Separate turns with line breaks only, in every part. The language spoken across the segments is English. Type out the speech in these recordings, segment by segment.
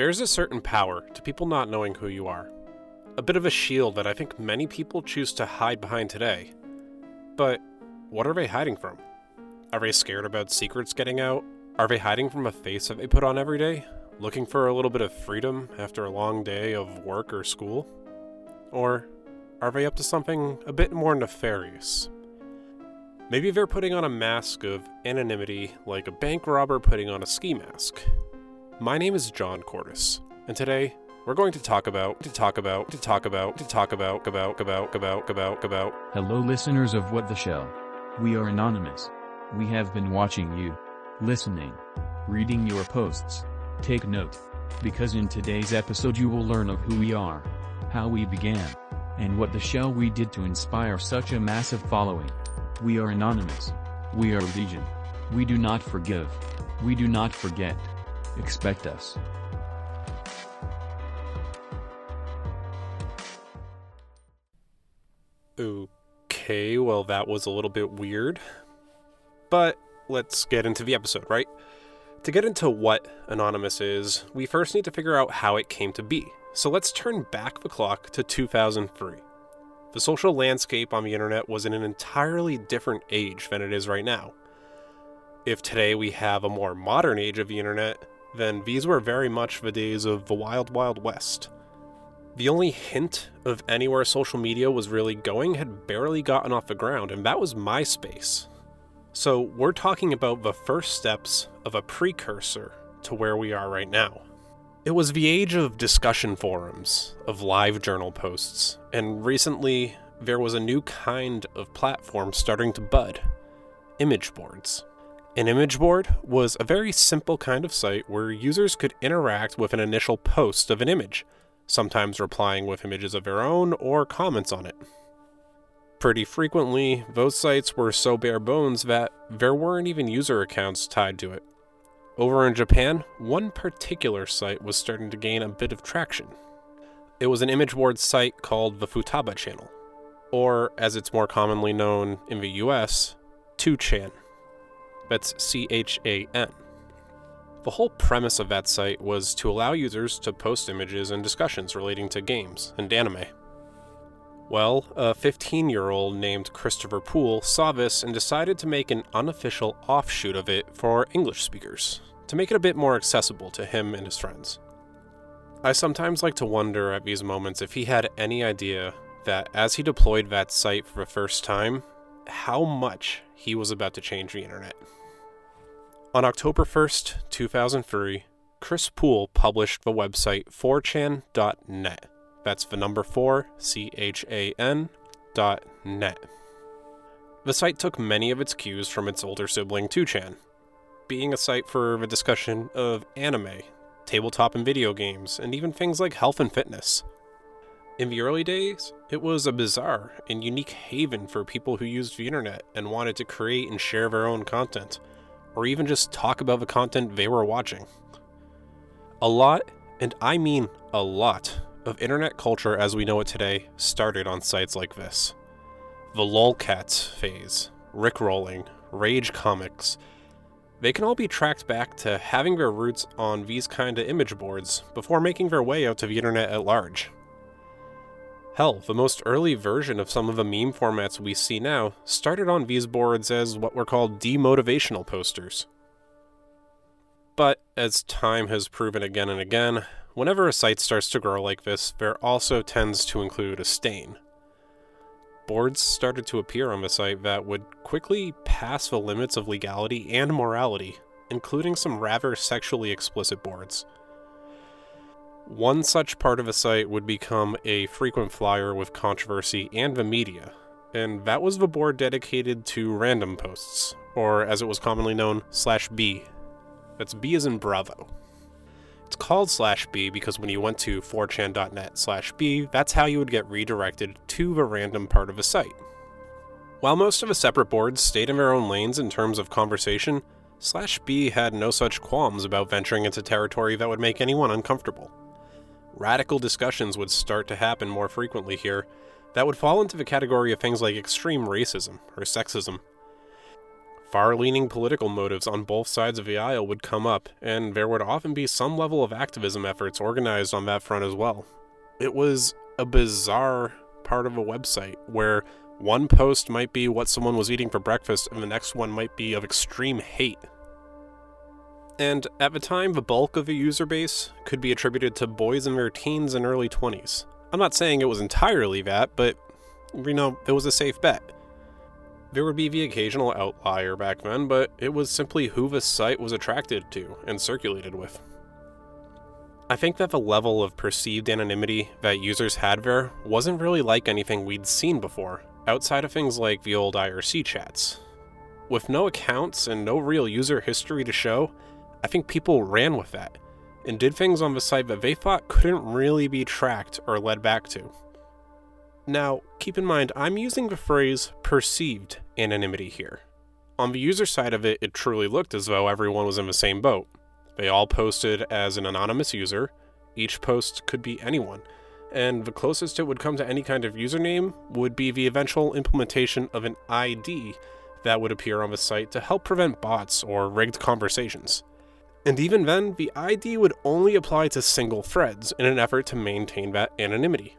There's a certain power to people not knowing who you are. A bit of a shield that I think many people choose to hide behind today. But what are they hiding from? Are they scared about secrets getting out? Are they hiding from a face that they put on every day? Looking for a little bit of freedom after a long day of work or school? Or are they up to something a bit more nefarious? Maybe they're putting on a mask of anonymity like a bank robber putting on a ski mask. My name is John Cordes, and today we're going to talk about, to talk about, to talk about, to talk about, about, about, about, about, about.
Hello, listeners of What the Shell. We are anonymous. We have been watching you, listening, reading your posts. Take note, because in today's episode you will learn of who we are, how we began, and what the show we did to inspire such a massive following. We are anonymous. We are legion. We do not forgive. We do not forget. Expect us.
Okay, well, that was a little bit weird. But let's get into the episode, right? To get into what Anonymous is, we first need to figure out how it came to be. So let's turn back the clock to 2003. The social landscape on the internet was in an entirely different age than it is right now. If today we have a more modern age of the internet, then these were very much the days of the Wild Wild West. The only hint of anywhere social media was really going had barely gotten off the ground, and that was MySpace. So, we're talking about the first steps of a precursor to where we are right now. It was the age of discussion forums, of live journal posts, and recently there was a new kind of platform starting to bud image boards. An image board was a very simple kind of site where users could interact with an initial post of an image, sometimes replying with images of their own or comments on it. Pretty frequently, those sites were so bare bones that there weren't even user accounts tied to it. Over in Japan, one particular site was starting to gain a bit of traction. It was an image board site called the Futaba Channel, or as it's more commonly known in the US, 2chan. That's C H A N. The whole premise of that site was to allow users to post images and discussions relating to games and anime. Well, a 15 year old named Christopher Poole saw this and decided to make an unofficial offshoot of it for English speakers, to make it a bit more accessible to him and his friends. I sometimes like to wonder at these moments if he had any idea that as he deployed that site for the first time, how much he was about to change the internet. On October 1st, 2003, Chris Poole published the website 4chan.net. That's the number 4, C H A N, dot net. The site took many of its cues from its older sibling 2chan, being a site for the discussion of anime, tabletop and video games, and even things like health and fitness. In the early days, it was a bizarre and unique haven for people who used the internet and wanted to create and share their own content, or even just talk about the content they were watching. A lot, and I mean a lot, of internet culture as we know it today started on sites like this. The lolcats phase, rickrolling, rage comics, they can all be tracked back to having their roots on these kind of image boards before making their way out to the internet at large. Hell, the most early version of some of the meme formats we see now started on these boards as what were called demotivational posters. But as time has proven again and again, whenever a site starts to grow like this, there also tends to include a stain. Boards started to appear on the site that would quickly pass the limits of legality and morality, including some rather sexually explicit boards. One such part of a site would become a frequent flyer with controversy and the media, and that was the board dedicated to random posts, or as it was commonly known, slash B. That's B as in Bravo. It's called slash B because when you went to 4chan.net slash B, that's how you would get redirected to the random part of a site. While most of the separate boards stayed in their own lanes in terms of conversation, slash B had no such qualms about venturing into territory that would make anyone uncomfortable. Radical discussions would start to happen more frequently here that would fall into the category of things like extreme racism or sexism. Far leaning political motives on both sides of the aisle would come up, and there would often be some level of activism efforts organized on that front as well. It was a bizarre part of a website where one post might be what someone was eating for breakfast, and the next one might be of extreme hate. And at the time, the bulk of the user base could be attributed to boys in their teens and early 20s. I'm not saying it was entirely that, but you know, it was a safe bet. There would be the occasional outlier back then, but it was simply who the site was attracted to and circulated with. I think that the level of perceived anonymity that users had there wasn't really like anything we'd seen before, outside of things like the old IRC chats. With no accounts and no real user history to show, I think people ran with that and did things on the site that they thought couldn't really be tracked or led back to. Now, keep in mind, I'm using the phrase perceived anonymity here. On the user side of it, it truly looked as though everyone was in the same boat. They all posted as an anonymous user, each post could be anyone, and the closest it would come to any kind of username would be the eventual implementation of an ID that would appear on the site to help prevent bots or rigged conversations. And even then, the ID would only apply to single threads in an effort to maintain that anonymity.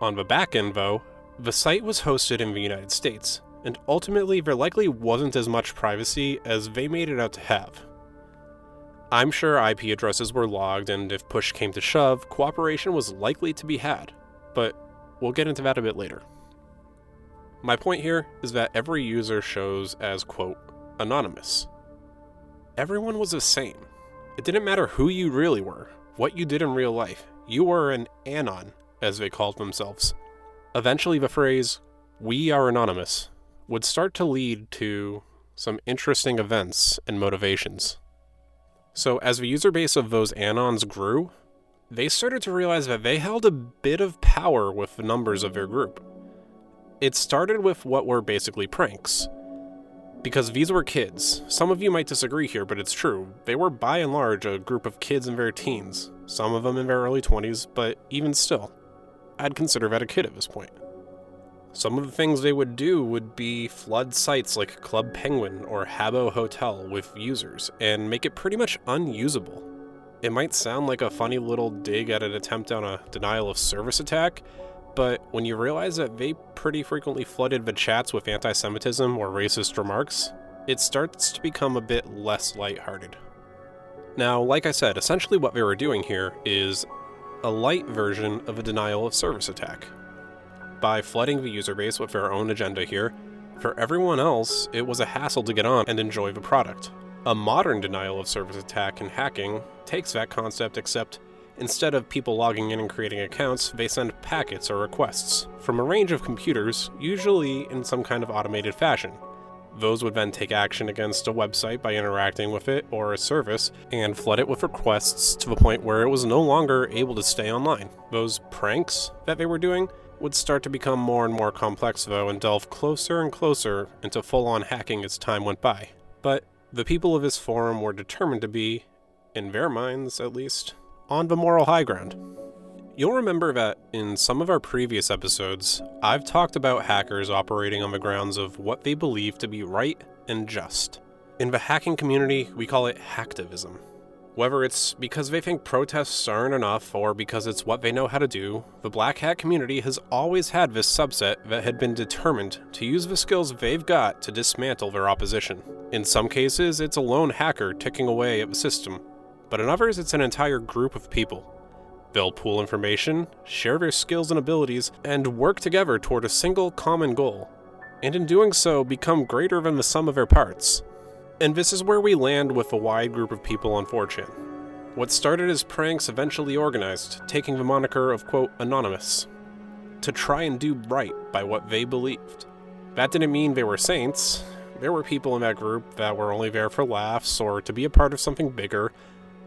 On the back end, though, the site was hosted in the United States, and ultimately there likely wasn't as much privacy as they made it out to have. I'm sure IP addresses were logged, and if push came to shove, cooperation was likely to be had, but we'll get into that a bit later. My point here is that every user shows as, quote, anonymous. Everyone was the same. It didn't matter who you really were, what you did in real life, you were an anon as they called themselves. Eventually, the phrase, we are anonymous, would start to lead to some interesting events and motivations. So, as the user base of those anons grew, they started to realize that they held a bit of power with the numbers of their group. It started with what were basically pranks. Because these were kids. Some of you might disagree here, but it's true. They were by and large a group of kids in their teens, some of them in their early 20s, but even still. I'd consider that a kid at this point. Some of the things they would do would be flood sites like Club Penguin or Habbo Hotel with users and make it pretty much unusable. It might sound like a funny little dig at an attempt on a denial of service attack, but when you realize that they pretty frequently flooded the chats with anti Semitism or racist remarks, it starts to become a bit less lighthearted. Now, like I said, essentially what they were doing here is a light version of a denial of service attack. By flooding the user base with their own agenda here, for everyone else, it was a hassle to get on and enjoy the product. A modern denial of service attack and hacking takes that concept, except instead of people logging in and creating accounts, they send packets or requests from a range of computers, usually in some kind of automated fashion. Those would then take action against a website by interacting with it or a service and flood it with requests to the point where it was no longer able to stay online. Those pranks that they were doing would start to become more and more complex, though, and delve closer and closer into full on hacking as time went by. But the people of this forum were determined to be, in their minds at least, on the moral high ground. You'll remember that in some of our previous episodes, I've talked about hackers operating on the grounds of what they believe to be right and just. In the hacking community, we call it hacktivism. Whether it's because they think protests aren't enough or because it's what they know how to do, the black hat community has always had this subset that had been determined to use the skills they've got to dismantle their opposition. In some cases, it's a lone hacker ticking away at the system, but in others, it's an entire group of people They'll pool information, share their skills and abilities, and work together toward a single common goal, and in doing so, become greater than the sum of their parts. And this is where we land with a wide group of people on 4chan. What started as pranks eventually organized, taking the moniker of, quote, anonymous, to try and do right by what they believed. That didn't mean they were saints. There were people in that group that were only there for laughs or to be a part of something bigger,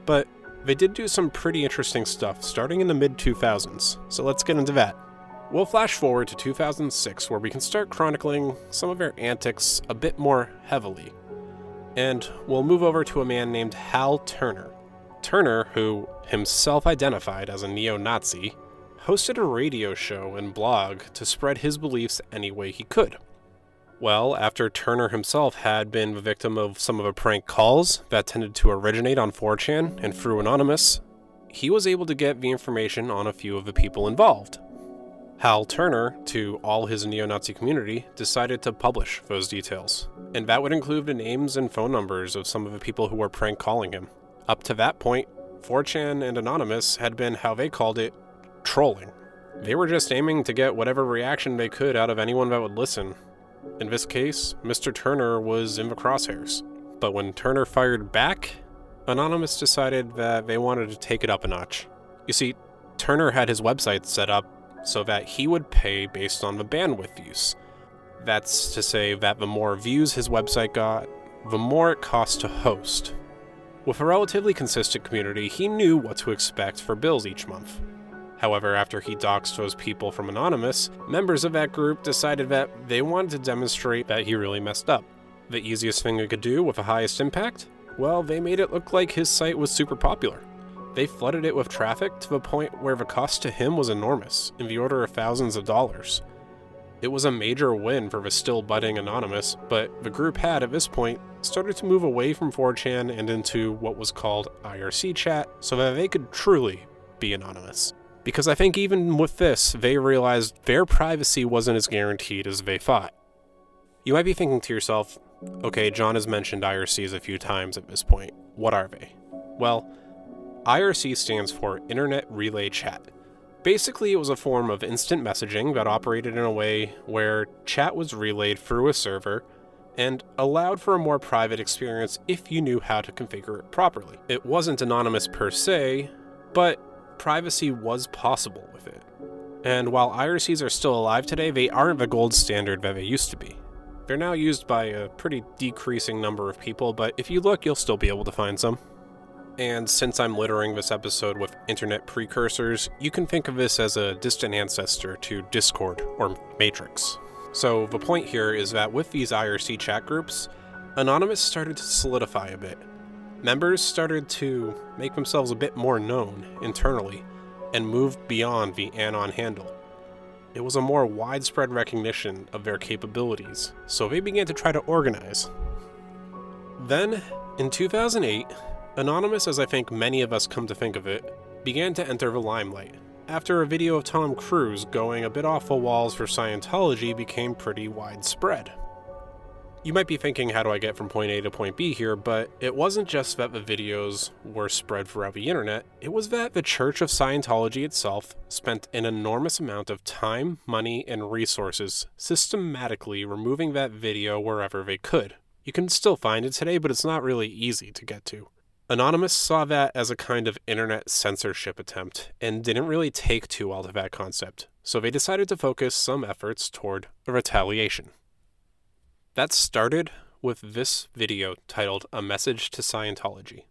but they did do some pretty interesting stuff starting in the mid 2000s, so let's get into that. We'll flash forward to 2006 where we can start chronicling some of their antics a bit more heavily. And we'll move over to a man named Hal Turner. Turner, who himself identified as a neo Nazi, hosted a radio show and blog to spread his beliefs any way he could. Well, after Turner himself had been the victim of some of the prank calls that tended to originate on 4chan and through Anonymous, he was able to get the information on a few of the people involved. Hal Turner, to all his neo Nazi community, decided to publish those details, and that would include the names and phone numbers of some of the people who were prank calling him. Up to that point, 4chan and Anonymous had been how they called it trolling. They were just aiming to get whatever reaction they could out of anyone that would listen. In this case, Mr. Turner was in the crosshairs. But when Turner fired back, Anonymous decided that they wanted to take it up a notch. You see, Turner had his website set up so that he would pay based on the bandwidth use. That's to say that the more views his website got, the more it cost to host. With a relatively consistent community, he knew what to expect for bills each month. However, after he doxed those people from Anonymous, members of that group decided that they wanted to demonstrate that he really messed up. The easiest thing they could do with the highest impact? Well, they made it look like his site was super popular. They flooded it with traffic to the point where the cost to him was enormous, in the order of thousands of dollars. It was a major win for the still budding Anonymous, but the group had, at this point, started to move away from 4chan and into what was called IRC chat so that they could truly be anonymous. Because I think even with this, they realized their privacy wasn't as guaranteed as they thought. You might be thinking to yourself, okay, John has mentioned IRCs a few times at this point. What are they? Well, IRC stands for Internet Relay Chat. Basically, it was a form of instant messaging that operated in a way where chat was relayed through a server and allowed for a more private experience if you knew how to configure it properly. It wasn't anonymous per se, but privacy was possible with it. And while IRCs are still alive today, they aren't the gold standard that they used to be. They're now used by a pretty decreasing number of people, but if you look, you'll still be able to find some. And since I'm littering this episode with internet precursors, you can think of this as a distant ancestor to Discord or Matrix. So, the point here is that with these IRC chat groups, Anonymous started to solidify a bit. Members started to make themselves a bit more known internally and move beyond the Anon handle. It was a more widespread recognition of their capabilities, so they began to try to organize. Then, in 2008, Anonymous, as I think many of us come to think of it, began to enter the limelight after a video of Tom Cruise going a bit off the walls for Scientology became pretty widespread. You might be thinking, how do I get from point A to point B here? But it wasn't just that the videos were spread throughout the internet, it was that the Church of Scientology itself spent an enormous amount of time, money, and resources systematically removing that video wherever they could. You can still find it today, but it's not really easy to get to. Anonymous saw that as a kind of internet censorship attempt and didn't really take too well to that concept, so they decided to focus some efforts toward a retaliation. That started with this video titled A Message to Scientology.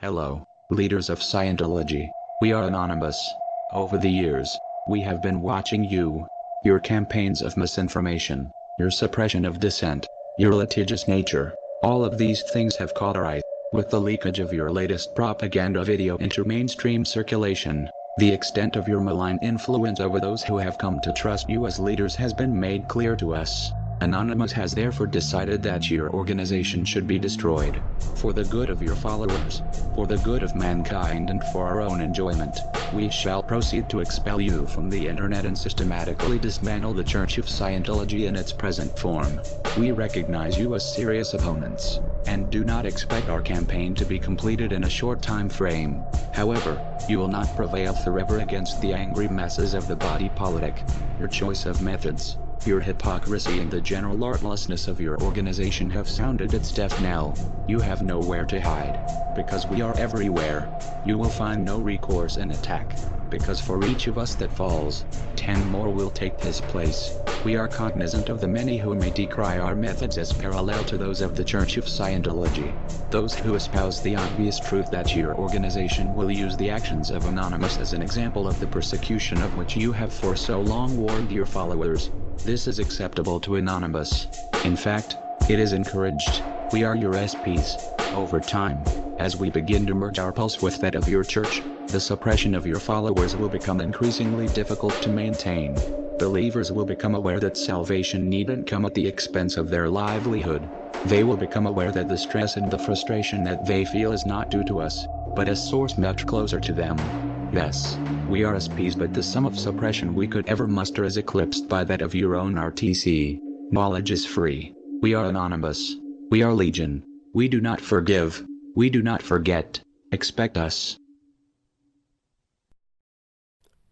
Hello, leaders of Scientology. We are anonymous. Over the years, we have been watching you, your campaigns of misinformation, your suppression of dissent, your litigious nature. All of these things have caught our eye. With the leakage of your latest propaganda video into mainstream circulation, the extent of your malign influence over those who have come to trust you as leaders has been made clear to us. Anonymous has therefore decided that your organization should be destroyed. For the good of your followers, for the good of mankind and for our own enjoyment, we shall proceed to expel you from the internet and systematically dismantle the Church of Scientology in its present form. We recognize you as serious opponents, and do not expect our campaign to be completed in a short time frame. However, you will not prevail forever against the angry masses of the body politic. Your choice of methods, your hypocrisy and the general artlessness of your organization have sounded its death knell. You have nowhere to hide. Because we are everywhere. You will find no recourse in attack. Because for each of us that falls, ten more will take his place. We are cognizant of the many who may decry our methods as parallel to those of the Church of Scientology. Those who espouse the obvious truth that your organization will use the actions of Anonymous as an example of the persecution of which you have for so long warned your followers. This is acceptable to Anonymous. In fact, it is encouraged. We are your SPs. Over time, as we begin to merge our pulse with that of your church, the suppression of your followers will become increasingly difficult to maintain. believers will become aware that salvation needn't come at the expense of their livelihood. They will become aware that the stress and the frustration that they feel is not due to us, but a source much closer to them. Yes, we are SPs, but the sum of suppression we could ever muster is eclipsed by that of your own RTC. Knowledge is free. We are anonymous. We are legion. We do not forgive. We do not forget. Expect us.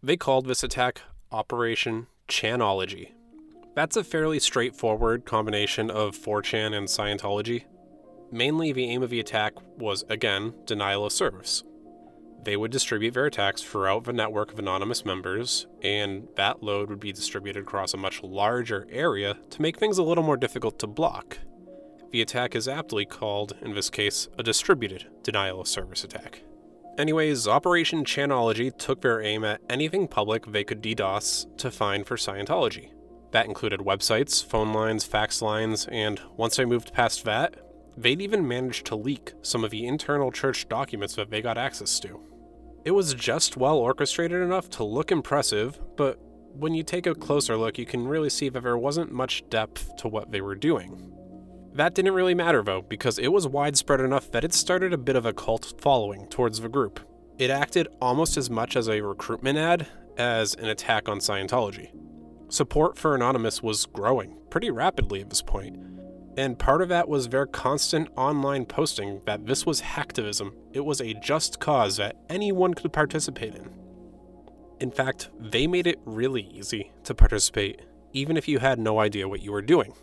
They called this attack Operation Chanology. That's a fairly straightforward combination of 4chan and Scientology. Mainly, the aim of the attack was, again, denial of service. They would distribute their attacks throughout the network of anonymous members, and that load would be distributed across a much larger area to make things a little more difficult to block. The attack is aptly called, in this case, a distributed denial of service attack. Anyways, Operation Chanology took their aim at anything public they could DDoS to find for Scientology. That included websites, phone lines, fax lines, and once they moved past that, they'd even managed to leak some of the internal church documents that they got access to. It was just well orchestrated enough to look impressive, but when you take a closer look, you can really see that there wasn't much depth to what they were doing. That didn't really matter though, because it was widespread enough that it started a bit of a cult following towards the group. It acted almost as much as a recruitment ad as an attack on Scientology. Support for Anonymous was growing pretty rapidly at this point, and part of that was their constant online posting that this was hacktivism. It was a just cause that anyone could participate in. In fact, they made it really easy to participate, even if you had no idea what you were doing,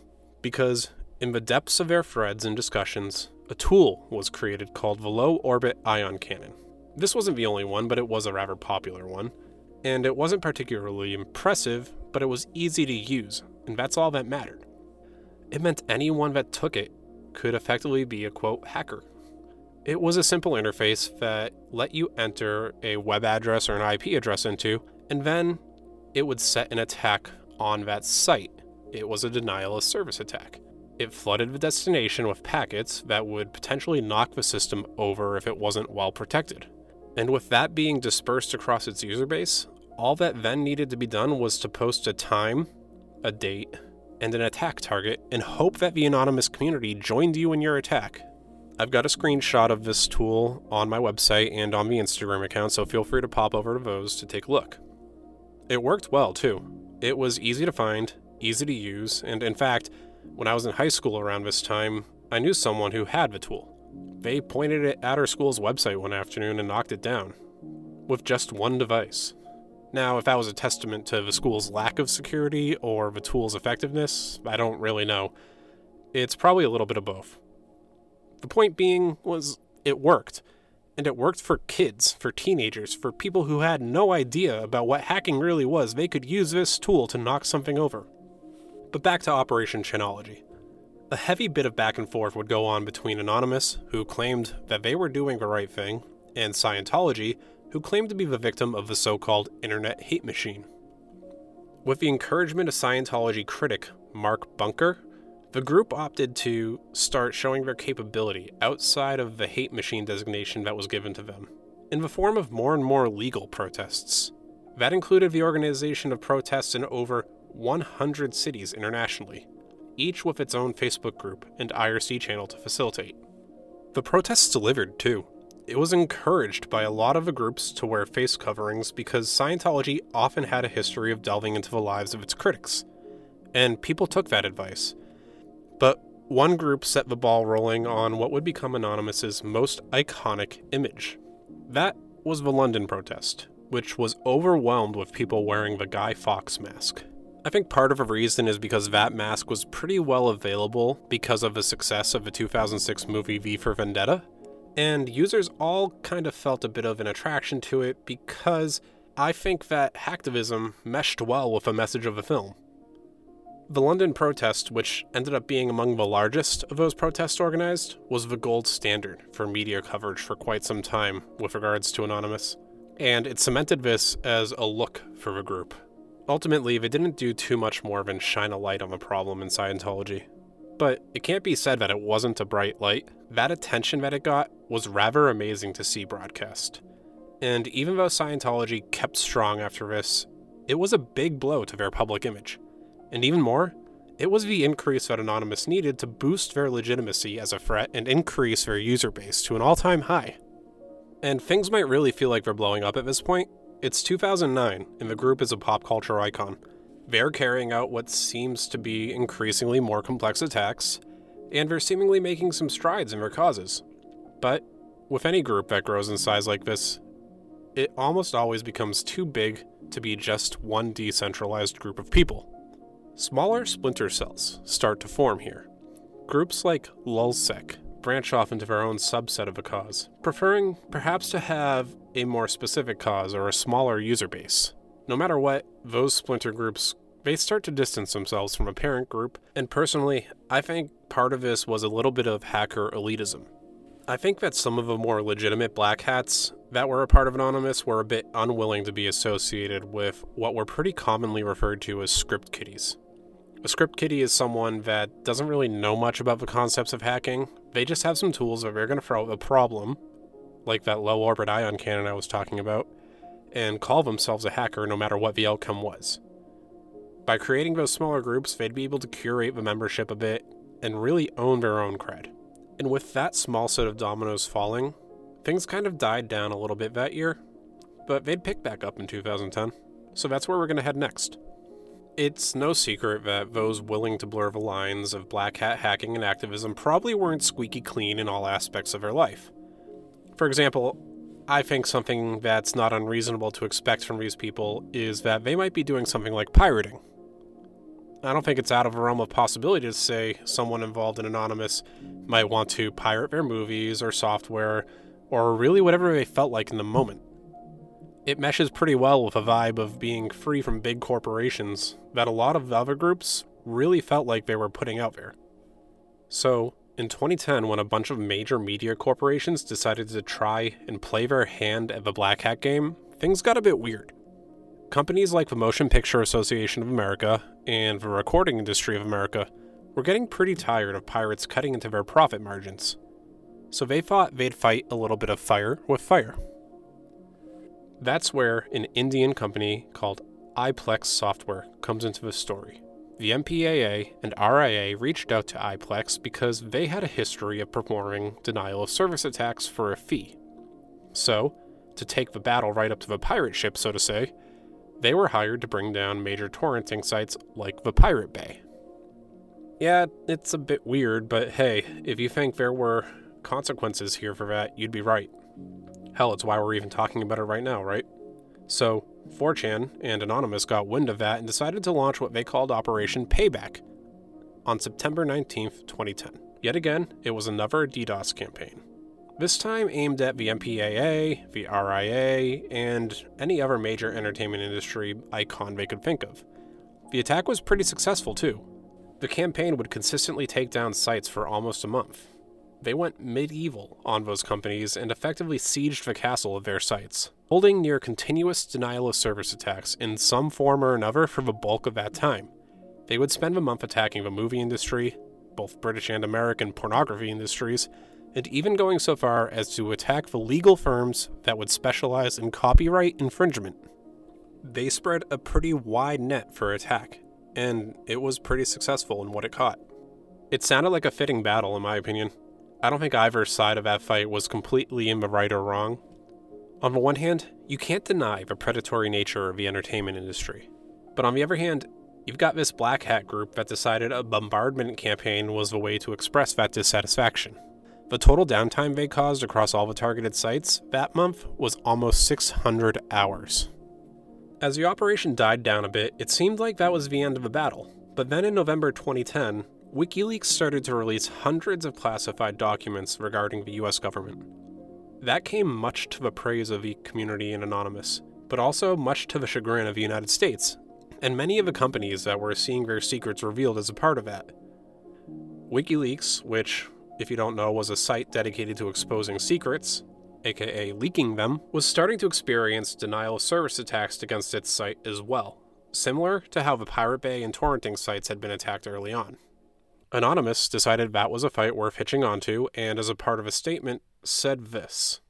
because in the depths of their threads and discussions, a tool was created called the Low Orbit Ion Cannon. This wasn't the only one, but it was a rather popular one. And it wasn't particularly impressive, but it was easy to use, and that's all that mattered. It meant anyone that took it could effectively be a quote hacker. It was a simple interface that let you enter a web address or an IP address into, and then it would set an attack on that site. It was a denial of service attack. It flooded the destination with packets that would potentially knock the system over if it wasn't well protected. And with that being dispersed across its user base, all that then needed to be done was to post a time, a date, and an attack target and hope that the anonymous community joined you in your attack. I've got a screenshot of this tool on my website and on the Instagram account, so feel free to pop over to those to take a look. It worked well, too. It was easy to find, easy to use, and in fact, when I was in high school around this time, I knew someone who had the tool. They pointed it at our school's website one afternoon and knocked it down. With just one device. Now, if that was a testament to the school's lack of security or the tool's effectiveness, I don't really know. It's probably a little bit of both. The point being was it worked. And it worked for kids, for teenagers, for people who had no idea about what hacking really was. They could use this tool to knock something over. But back to Operation Chanology. A heavy bit of back and forth would go on between Anonymous, who claimed that they were doing the right thing, and Scientology, who claimed to be the victim of the so called Internet hate machine. With the encouragement of Scientology critic Mark Bunker, the group opted to start showing their capability outside of the hate machine designation that was given to them, in the form of more and more legal protests. That included the organization of protests in over 100 cities internationally, each with its own Facebook group and IRC channel to facilitate. The protests delivered, too. It was encouraged by a lot of the groups to wear face coverings because Scientology often had a history of delving into the lives of its critics, and people took that advice. But one group set the ball rolling on what would become Anonymous's most iconic image. That was the London protest, which was overwhelmed with people wearing the Guy Fawkes mask. I think part of a reason is because that mask was pretty well available because of the success of the 2006 movie V for Vendetta, and users all kind of felt a bit of an attraction to it because I think that hacktivism meshed well with the message of the film. The London protest, which ended up being among the largest of those protests organized, was the gold standard for media coverage for quite some time with regards to Anonymous, and it cemented this as a look for the group Ultimately, they didn't do too much more than shine a light on the problem in Scientology. But it can't be said that it wasn't a bright light. That attention that it got was rather amazing to see broadcast. And even though Scientology kept strong after this, it was a big blow to their public image. And even more, it was the increase that Anonymous needed to boost their legitimacy as a threat and increase their user base to an all time high. And things might really feel like they're blowing up at this point. It's 2009, and the group is a pop culture icon. They're carrying out what seems to be increasingly more complex attacks, and they're seemingly making some strides in their causes. But with any group that grows in size like this, it almost always becomes too big to be just one decentralized group of people. Smaller splinter cells start to form here. Groups like LulzSec branch off into their own subset of a cause, preferring perhaps to have a more specific cause or a smaller user base. No matter what, those splinter groups they start to distance themselves from a parent group, and personally, I think part of this was a little bit of hacker elitism. I think that some of the more legitimate black hats that were a part of Anonymous were a bit unwilling to be associated with what were pretty commonly referred to as script kiddies. A script kiddie is someone that doesn't really know much about the concepts of hacking. They just have some tools that they're going to throw a problem, like that low orbit ion cannon I was talking about, and call themselves a hacker no matter what the outcome was. By creating those smaller groups, they'd be able to curate the membership a bit and really own their own cred. And with that small set of dominoes falling, things kind of died down a little bit that year, but they'd pick back up in 2010. So that's where we're going to head next. It's no secret that those willing to blur the lines of black hat hacking and activism probably weren't squeaky clean in all aspects of their life. For example, I think something that's not unreasonable to expect from these people is that they might be doing something like pirating. I don't think it's out of a realm of possibility to say someone involved in Anonymous might want to pirate their movies or software or really whatever they felt like in the moment it meshes pretty well with a vibe of being free from big corporations that a lot of the other groups really felt like they were putting out there. So, in 2010, when a bunch of major media corporations decided to try and play their hand at the Black Hat game, things got a bit weird. Companies like the Motion Picture Association of America and the Recording Industry of America were getting pretty tired of pirates cutting into their profit margins. So they thought they'd fight a little bit of fire with fire. That's where an Indian company called Aiplex Software comes into the story. The MPAA and RIA reached out to Aiplex because they had a history of performing denial of service attacks for a fee. So, to take the battle right up to the pirate ship, so to say, they were hired to bring down major torrenting sites like the Pirate Bay. Yeah, it's a bit weird, but hey, if you think there were consequences here for that, you'd be right. Hell, it's why we're even talking about it right now, right? So, 4chan and Anonymous got wind of that and decided to launch what they called Operation Payback on September 19th, 2010. Yet again, it was another DDoS campaign. This time aimed at the MPAA, the RIA, and any other major entertainment industry icon they could think of. The attack was pretty successful too. The campaign would consistently take down sites for almost a month, they went medieval on those companies and effectively sieged the castle of their sites, holding near continuous denial of service attacks in some form or another for the bulk of that time. They would spend a month attacking the movie industry, both British and American pornography industries, and even going so far as to attack the legal firms that would specialize in copyright infringement. They spread a pretty wide net for attack, and it was pretty successful in what it caught. It sounded like a fitting battle, in my opinion. I don't think either side of that fight was completely in the right or wrong. On the one hand, you can't deny the predatory nature of the entertainment industry. But on the other hand, you've got this black hat group that decided a bombardment campaign was the way to express that dissatisfaction. The total downtime they caused across all the targeted sites that month was almost 600 hours. As the operation died down a bit, it seemed like that was the end of the battle. But then in November 2010, WikiLeaks started to release hundreds of classified documents regarding the US government. That came much to the praise of the community in Anonymous, but also much to the chagrin of the United States, and many of the companies that were seeing their secrets revealed as a part of that. WikiLeaks, which, if you don't know, was a site dedicated to exposing secrets, aka leaking them, was starting to experience denial of service attacks against its site as well, similar to how the Pirate Bay and torrenting sites had been attacked early on. Anonymous decided that was a fight worth hitching onto, and as a part of a statement, said this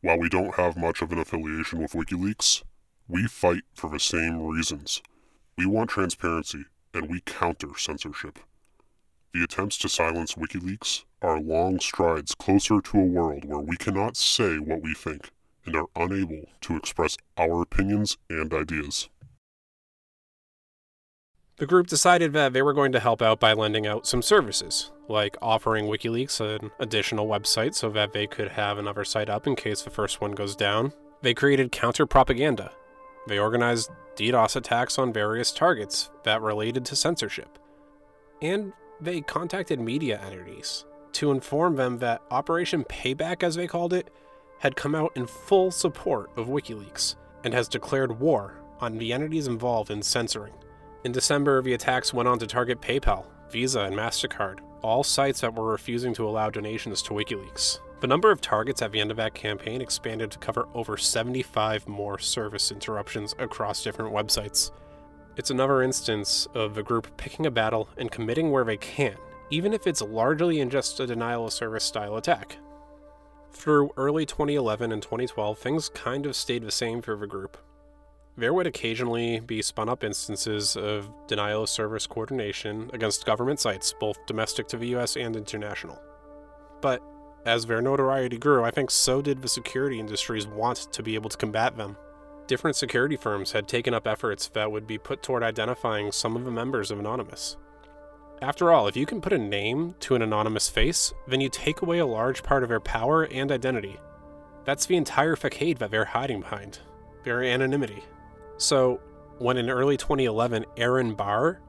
While we don't have much of an affiliation with WikiLeaks, We fight for the same reasons. We want transparency, and we counter censorship. The attempts to silence WikiLeaks are long strides closer to a world where we cannot say what we think and are unable to express our opinions and ideas.
The group decided that they were going to help out by lending out some services, like offering WikiLeaks an additional website so that they could have another site up in case the first one goes down. They created counter propaganda. They organized DDoS attacks on various targets that related to censorship. And they contacted media entities to inform them that Operation Payback, as they called it, had come out in full support of WikiLeaks and has declared war on the entities involved in censoring. In December, the attacks went on to target PayPal, Visa, and MasterCard, all sites that were refusing to allow donations to WikiLeaks. The number of targets at the end of that campaign expanded to cover over 75 more service interruptions across different websites. It's another instance of the group picking a battle and committing where they can, even if it's largely in just a denial of service style attack. Through early 2011 and 2012, things kind of stayed the same for the group. There would occasionally be spun up instances of denial of service coordination against government sites, both domestic to the US and international. But as their notoriety grew, I think so did the security industry's want to be able to combat them. Different security firms had taken up efforts that would be put toward identifying some of the members of Anonymous. After all, if you can put a name to an anonymous face, then you take away a large part of their power and identity. That's the entire facade that they're hiding behind their anonymity. So, when in early 2011, Aaron Barr,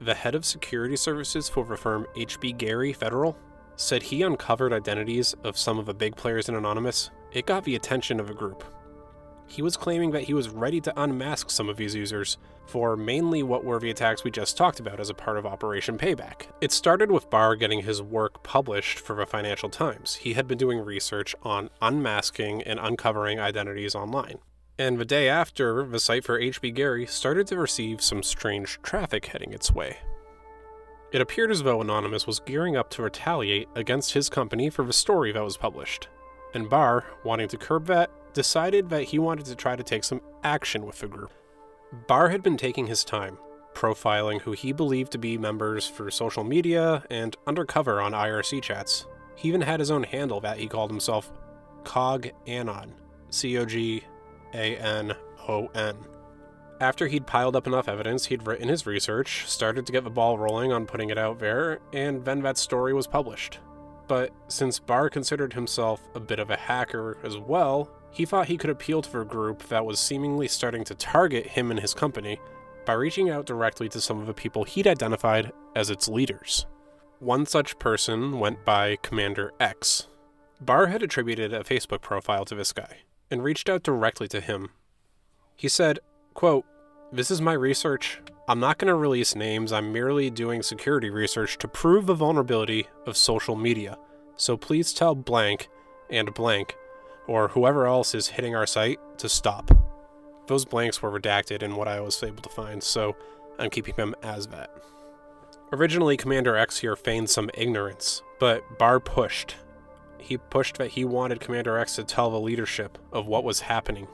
the head of security services for the firm HBGary Federal, said he uncovered identities of some of the big players in Anonymous, it got the attention of a group. He was claiming that he was ready to unmask some of these users for mainly what were the attacks we just talked about as a part of Operation Payback. It started with Barr getting his work published for the Financial Times. He had been doing research on unmasking and uncovering identities online. And the day after, the site for HBGary started to receive some strange traffic heading its way. It appeared as though Anonymous was gearing up to retaliate against his company for the story that was published. And Barr, wanting to curb that, decided that he wanted to try to take some action with the group. Barr had been taking his time, profiling who he believed to be members through social media and undercover on IRC chats. He even had his own handle that he called himself Cog Anon, C O G A N O N. After he'd piled up enough evidence, he'd written his research, started to get the ball rolling on putting it out there, and that story was published. But since Barr considered himself a bit of a hacker as well, he thought he could appeal to a group that was seemingly starting to target him and his company by reaching out directly to some of the people he'd identified as its leaders. One such person went by Commander X. Barr had attributed a Facebook profile to this guy and reached out directly to him. He said, quote, This is my research. I'm not going to release names. I'm merely doing security research to prove the vulnerability of social media. So please tell blank and blank or whoever else is hitting our site to stop. Those blanks were redacted in what I was able to find, so I'm keeping them as that. Originally, Commander X here feigned some ignorance, but Barr pushed. He pushed that he wanted Commander X to tell the leadership of what was happening.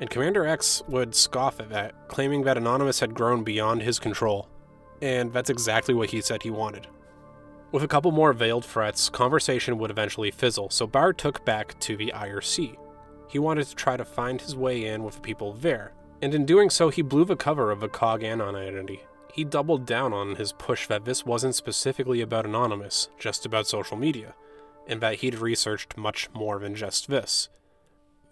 And Commander X would scoff at that, claiming that Anonymous had grown beyond his control. And that's exactly what he said he wanted. With a couple more veiled threats, conversation would eventually fizzle, so Barr took back to the IRC. He wanted to try to find his way in with the people there, and in doing so, he blew the cover of the COG Anon identity. He doubled down on his push that this wasn't specifically about Anonymous, just about social media, and that he'd researched much more than just this.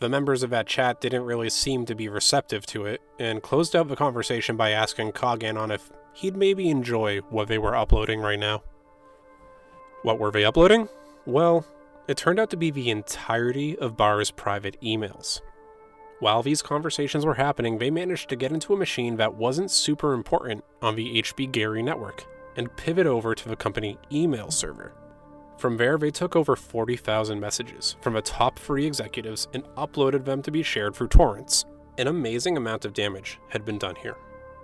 The members of that chat didn't really seem to be receptive to it, and closed out the conversation by asking COG on if he'd maybe enjoy what they were uploading right now. What were they uploading? Well, it turned out to be the entirety of Barr's private emails. While these conversations were happening, they managed to get into a machine that wasn't super important on the HBGary network and pivot over to the company email server. From there, they took over 40,000 messages from the top three executives and uploaded them to be shared through torrents. An amazing amount of damage had been done here.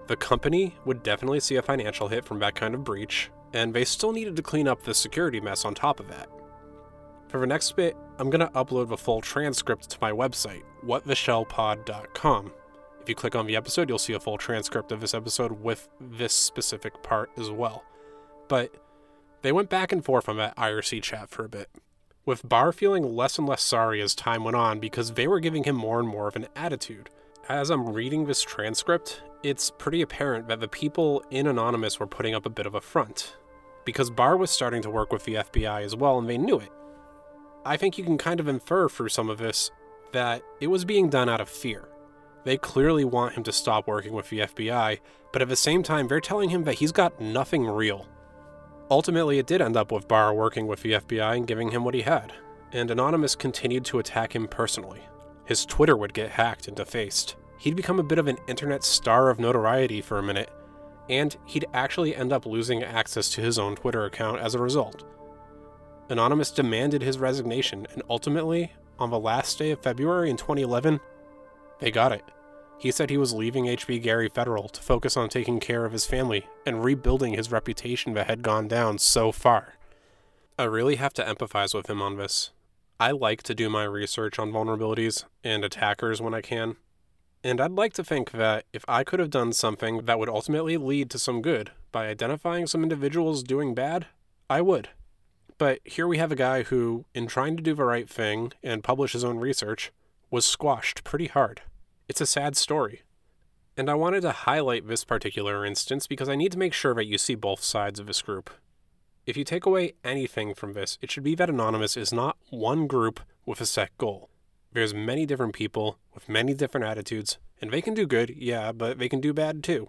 The company would definitely see a financial hit from that kind of breach, and they still needed to clean up the security mess on top of that. For the next bit, I'm going to upload the full transcript to my website, whattheshellpod.com. If you click on the episode, you'll see a full transcript of this episode with this specific part as well. But they went back and forth on that IRC chat for a bit, with Barr feeling less and less sorry as time went on because they were giving him more and more of an attitude. As I'm reading this transcript, it's pretty apparent that the people in Anonymous were putting up a bit of a front, because Barr was starting to work with the FBI as well, and they knew it. I think you can kind of infer through some of this that it was being done out of fear. They clearly want him to stop working with the FBI, but at the same time, they're telling him that he's got nothing real. Ultimately, it did end up with Barr working with the FBI and giving him what he had, and Anonymous continued to attack him personally. His Twitter would get hacked and defaced. He'd become a bit of an internet star of notoriety for a minute, and he'd actually end up losing access to his own Twitter account as a result. Anonymous demanded his resignation, and ultimately, on the last day of February in 2011, they got it. He said he was leaving HBGary Federal to focus on taking care of his family and rebuilding his reputation that had gone down so far. I really have to empathize with him on this. I like to do my research on vulnerabilities and attackers when I can. And I'd like to think that if I could have done something that would ultimately lead to some good by identifying some individuals doing bad, I would. But here we have a guy who, in trying to do the right thing and publish his own research, was squashed pretty hard. It's a sad story. And I wanted to highlight this particular instance because I need to make sure that you see both sides of this group. If you take away anything from this, it should be that Anonymous is not one group with a set goal. There's many different people with many different attitudes, and they can do good, yeah, but they can do bad too.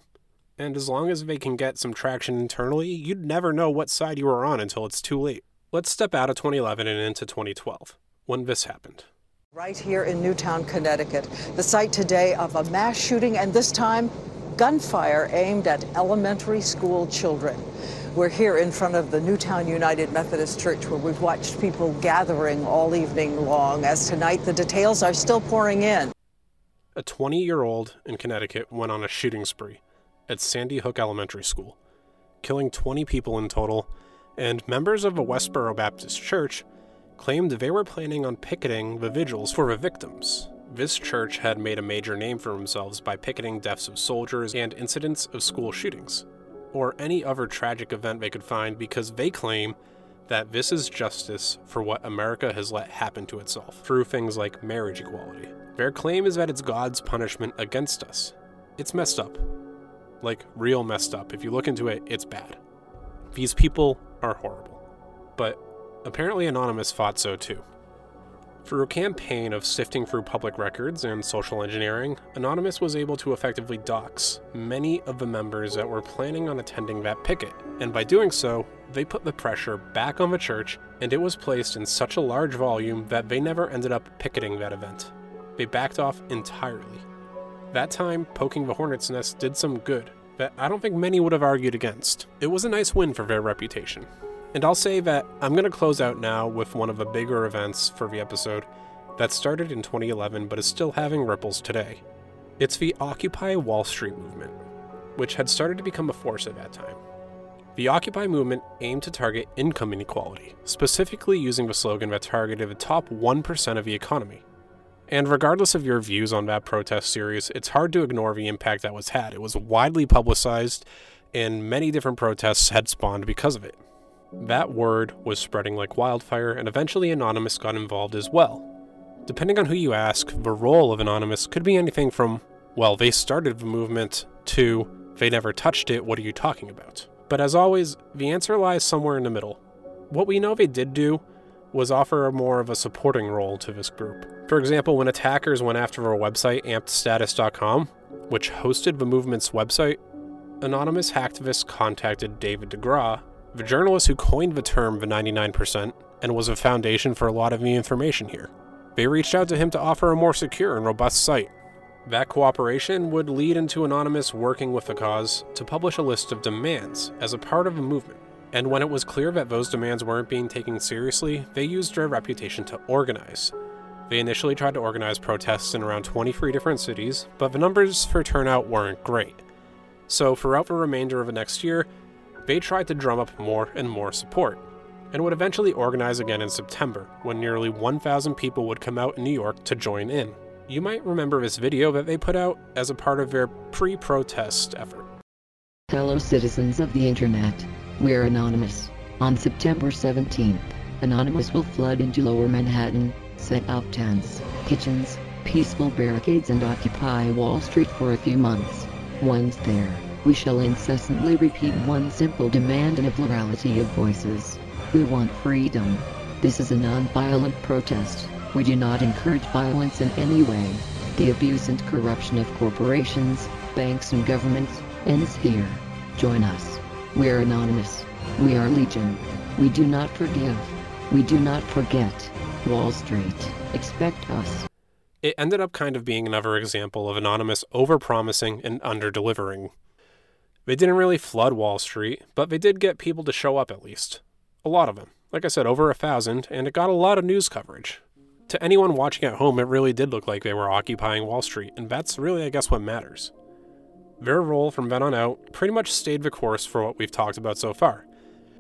And as long as they can get some traction internally, you'd never know what side you were on until it's too late. Let's step out of 2011 and into 2012, when this happened.
Right here in Newtown, Connecticut, the site today of a mass shooting, and this time, gunfire aimed at elementary school children. We're here in front of the Newtown United Methodist Church where we've watched people gathering all evening long, as tonight the details are still pouring in.
A 20 year old in Connecticut went on a shooting spree at Sandy Hook Elementary School, killing 20 people in total and members of a Westboro Baptist church claimed they were planning on picketing the vigils for the victims. This church had made a major name for themselves by picketing deaths of soldiers and incidents of school shootings, or any other tragic event they could find because they claim that this is justice for what America has let happen to itself through things like marriage equality. Their claim is that it's God's punishment against us. It's messed up. Like, real messed up. If you look into it, it's bad. These people are horrible. But apparently, Anonymous thought so too. Through a campaign of sifting through public records and social engineering, Anonymous was able to effectively dox many of the members that were planning on attending that picket, and by doing so, they put the pressure back on the church, and it was placed in such a large volume that they never ended up picketing that event. They backed off entirely. That time, poking the hornet's nest did some good, that I don't think many would have argued against. It was a nice win for their reputation. And I'll say that I'm going to close out now with one of the bigger events for the episode that started in 2011 but is still having ripples today. It's the Occupy Wall Street movement, which had started to become a force at that time. The Occupy movement aimed to target income inequality, specifically using the slogan that targeted the top 1% of the economy. And regardless of your views on that protest series, it's hard to ignore the impact that was had. It was widely publicized, and many different protests had spawned because of it. That word was spreading like wildfire, and eventually Anonymous got involved as well. Depending on who you ask, the role of Anonymous could be anything from, well, they started the movement, to, they never touched it, what are you talking about? But as always, the answer lies somewhere in the middle. What we know they did do was offer more of a supporting role to this group. For example, when attackers went after our website, ampedstatus.com, which hosted the movement's website, anonymous hacktivists contacted David DeGraw, the journalist who coined the term the 99% and was a foundation for a lot of the information here. They reached out to him to offer a more secure and robust site. That cooperation would lead into Anonymous working with the cause to publish a list of demands as a part of a movement. And when it was clear that those demands weren't being taken seriously, they used their reputation to organize. They initially tried to organize protests in around 23 different cities, but the numbers for turnout weren't great. So, throughout the remainder of the next year, they tried to drum up more and more support, and would eventually organize again in September, when nearly 1,000 people would come out in New York to join in. You might remember this video that they put out as a part of their pre protest effort.
Hello, citizens of the internet. We're Anonymous. On September 17th, Anonymous will flood into lower Manhattan, set up tents, kitchens, peaceful barricades, and occupy Wall Street for a few months. Once there, we shall incessantly repeat one simple demand in a plurality of voices. We want freedom. This is a non-violent protest. We do not encourage violence in any way. The abuse and corruption of corporations, banks and governments ends here. Join us. We are anonymous. We are legion. We do not forgive. We do not forget. Wall Street. Expect us.
It ended up kind of being another example of Anonymous overpromising and under-delivering. They didn't really flood Wall Street, but they did get people to show up at least. A lot of them. Like I said, over a thousand, and it got a lot of news coverage. To anyone watching at home, it really did look like they were occupying Wall Street, and that's really, I guess, what matters. Their role from then on out pretty much stayed the course for what we've talked about so far.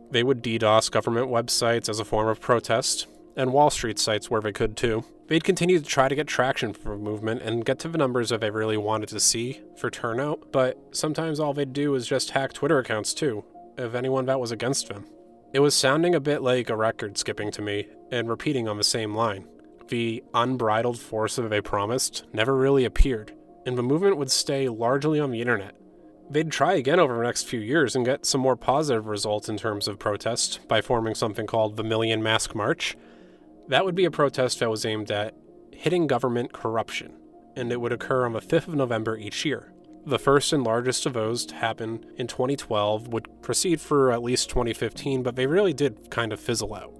They would DDoS government websites as a form of protest, and Wall Street sites where they could too. They'd continue to try to get traction for movement and get to the numbers that they really wanted to see for turnout, but sometimes all they'd do was just hack Twitter accounts too, of anyone that was against them. It was sounding a bit like a record skipping to me and repeating on the same line. The unbridled force that they promised never really appeared, and the movement would stay largely on the internet. They'd try again over the next few years and get some more positive results in terms of protest by forming something called the Million Mask March. That would be a protest that was aimed at hitting government corruption, and it would occur on the 5th of November each year. The first and largest of those to happen in 2012 would proceed for at least 2015, but they really did kind of fizzle out.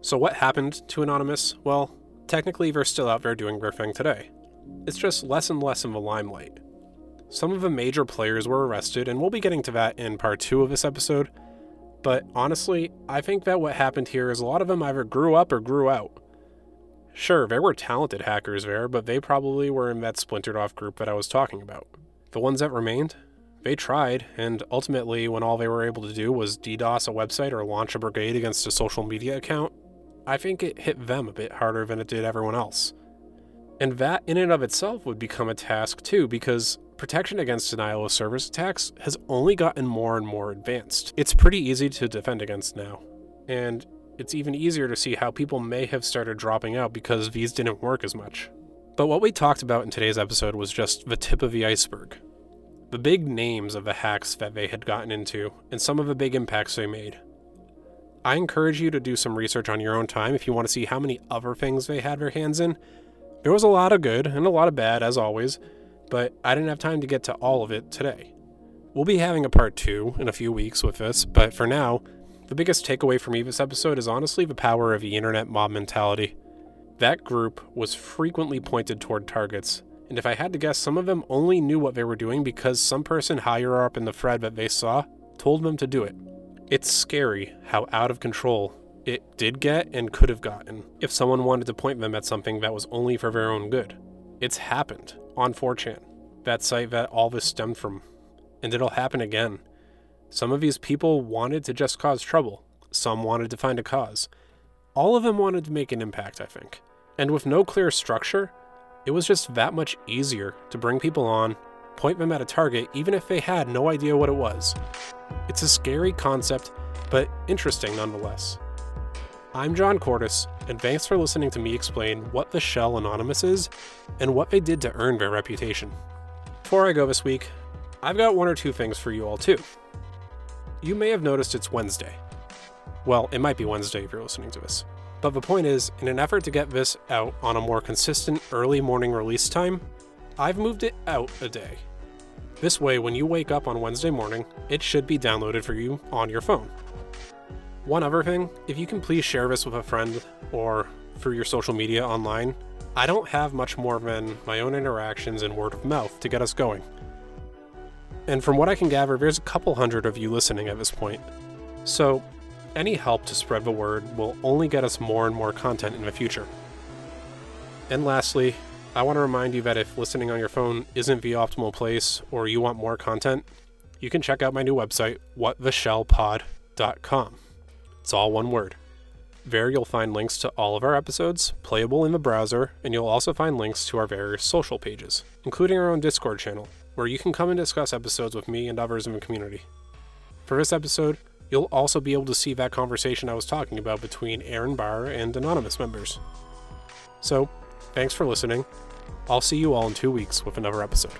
So, what happened to Anonymous? Well, technically, they're still out there doing their thing today. It's just less and less in the limelight. Some of the major players were arrested, and we'll be getting to that in part two of this episode. But honestly, I think that what happened here is a lot of them either grew up or grew out. Sure, there were talented hackers there, but they probably were in that splintered off group that I was talking about. The ones that remained, they tried, and ultimately, when all they were able to do was DDoS a website or launch a brigade against a social media account, I think it hit them a bit harder than it did everyone else. And that, in and of itself, would become a task too, because protection against denial of service attacks has only gotten more and more advanced. It's pretty easy to defend against now, and it's even easier to see how people may have started dropping out because these didn't work as much. But what we talked about in today's episode was just the tip of the iceberg. The big names of the hacks that they had gotten into, and some of the big impacts they made. I encourage you to do some research on your own time if you want to see how many other things they had their hands in. There was a lot of good and a lot of bad, as always, but I didn't have time to get to all of it today. We'll be having a part two in a few weeks with this, but for now, the biggest takeaway from this episode is honestly the power of the internet mob mentality. That group was frequently pointed toward targets, and if I had to guess, some of them only knew what they were doing because some person higher up in the thread that they saw told them to do it. It's scary how out of control it did get and could have gotten if someone wanted to point them at something that was only for their own good. It's happened on 4chan, that site that all this stemmed from, and it'll happen again. Some of these people wanted to just cause trouble, some wanted to find a cause. All of them wanted to make an impact, I think. And with no clear structure, it was just that much easier to bring people on, point them at a target, even if they had no idea what it was. It's a scary concept, but interesting nonetheless. I'm John Cordes, and thanks for listening to me explain what the Shell Anonymous is and what they did to earn their reputation. Before I go this week, I've got one or two things for you all too. You may have noticed it's Wednesday. Well, it might be Wednesday if you're listening to this. But the point is, in an effort to get this out on a more consistent early morning release time, I've moved it out a day. This way, when you wake up on Wednesday morning, it should be downloaded for you on your phone. One other thing, if you can please share this with a friend or through your social media online, I don't have much more than my own interactions and word of mouth to get us going. And from what I can gather, there's a couple hundred of you listening at this point. So any help to spread the word will only get us more and more content in the future. And lastly, I want to remind you that if listening on your phone isn't the optimal place or you want more content, you can check out my new website, whattheshellpod.com. It's all one word. There you'll find links to all of our episodes, playable in the browser, and you'll also find links to our various social pages, including our own Discord channel, where you can come and discuss episodes with me and others in the community. For this episode, you'll also be able to see that conversation I was talking about between Aaron Barr and Anonymous members. So, thanks for listening. I'll see you all in two weeks with another episode.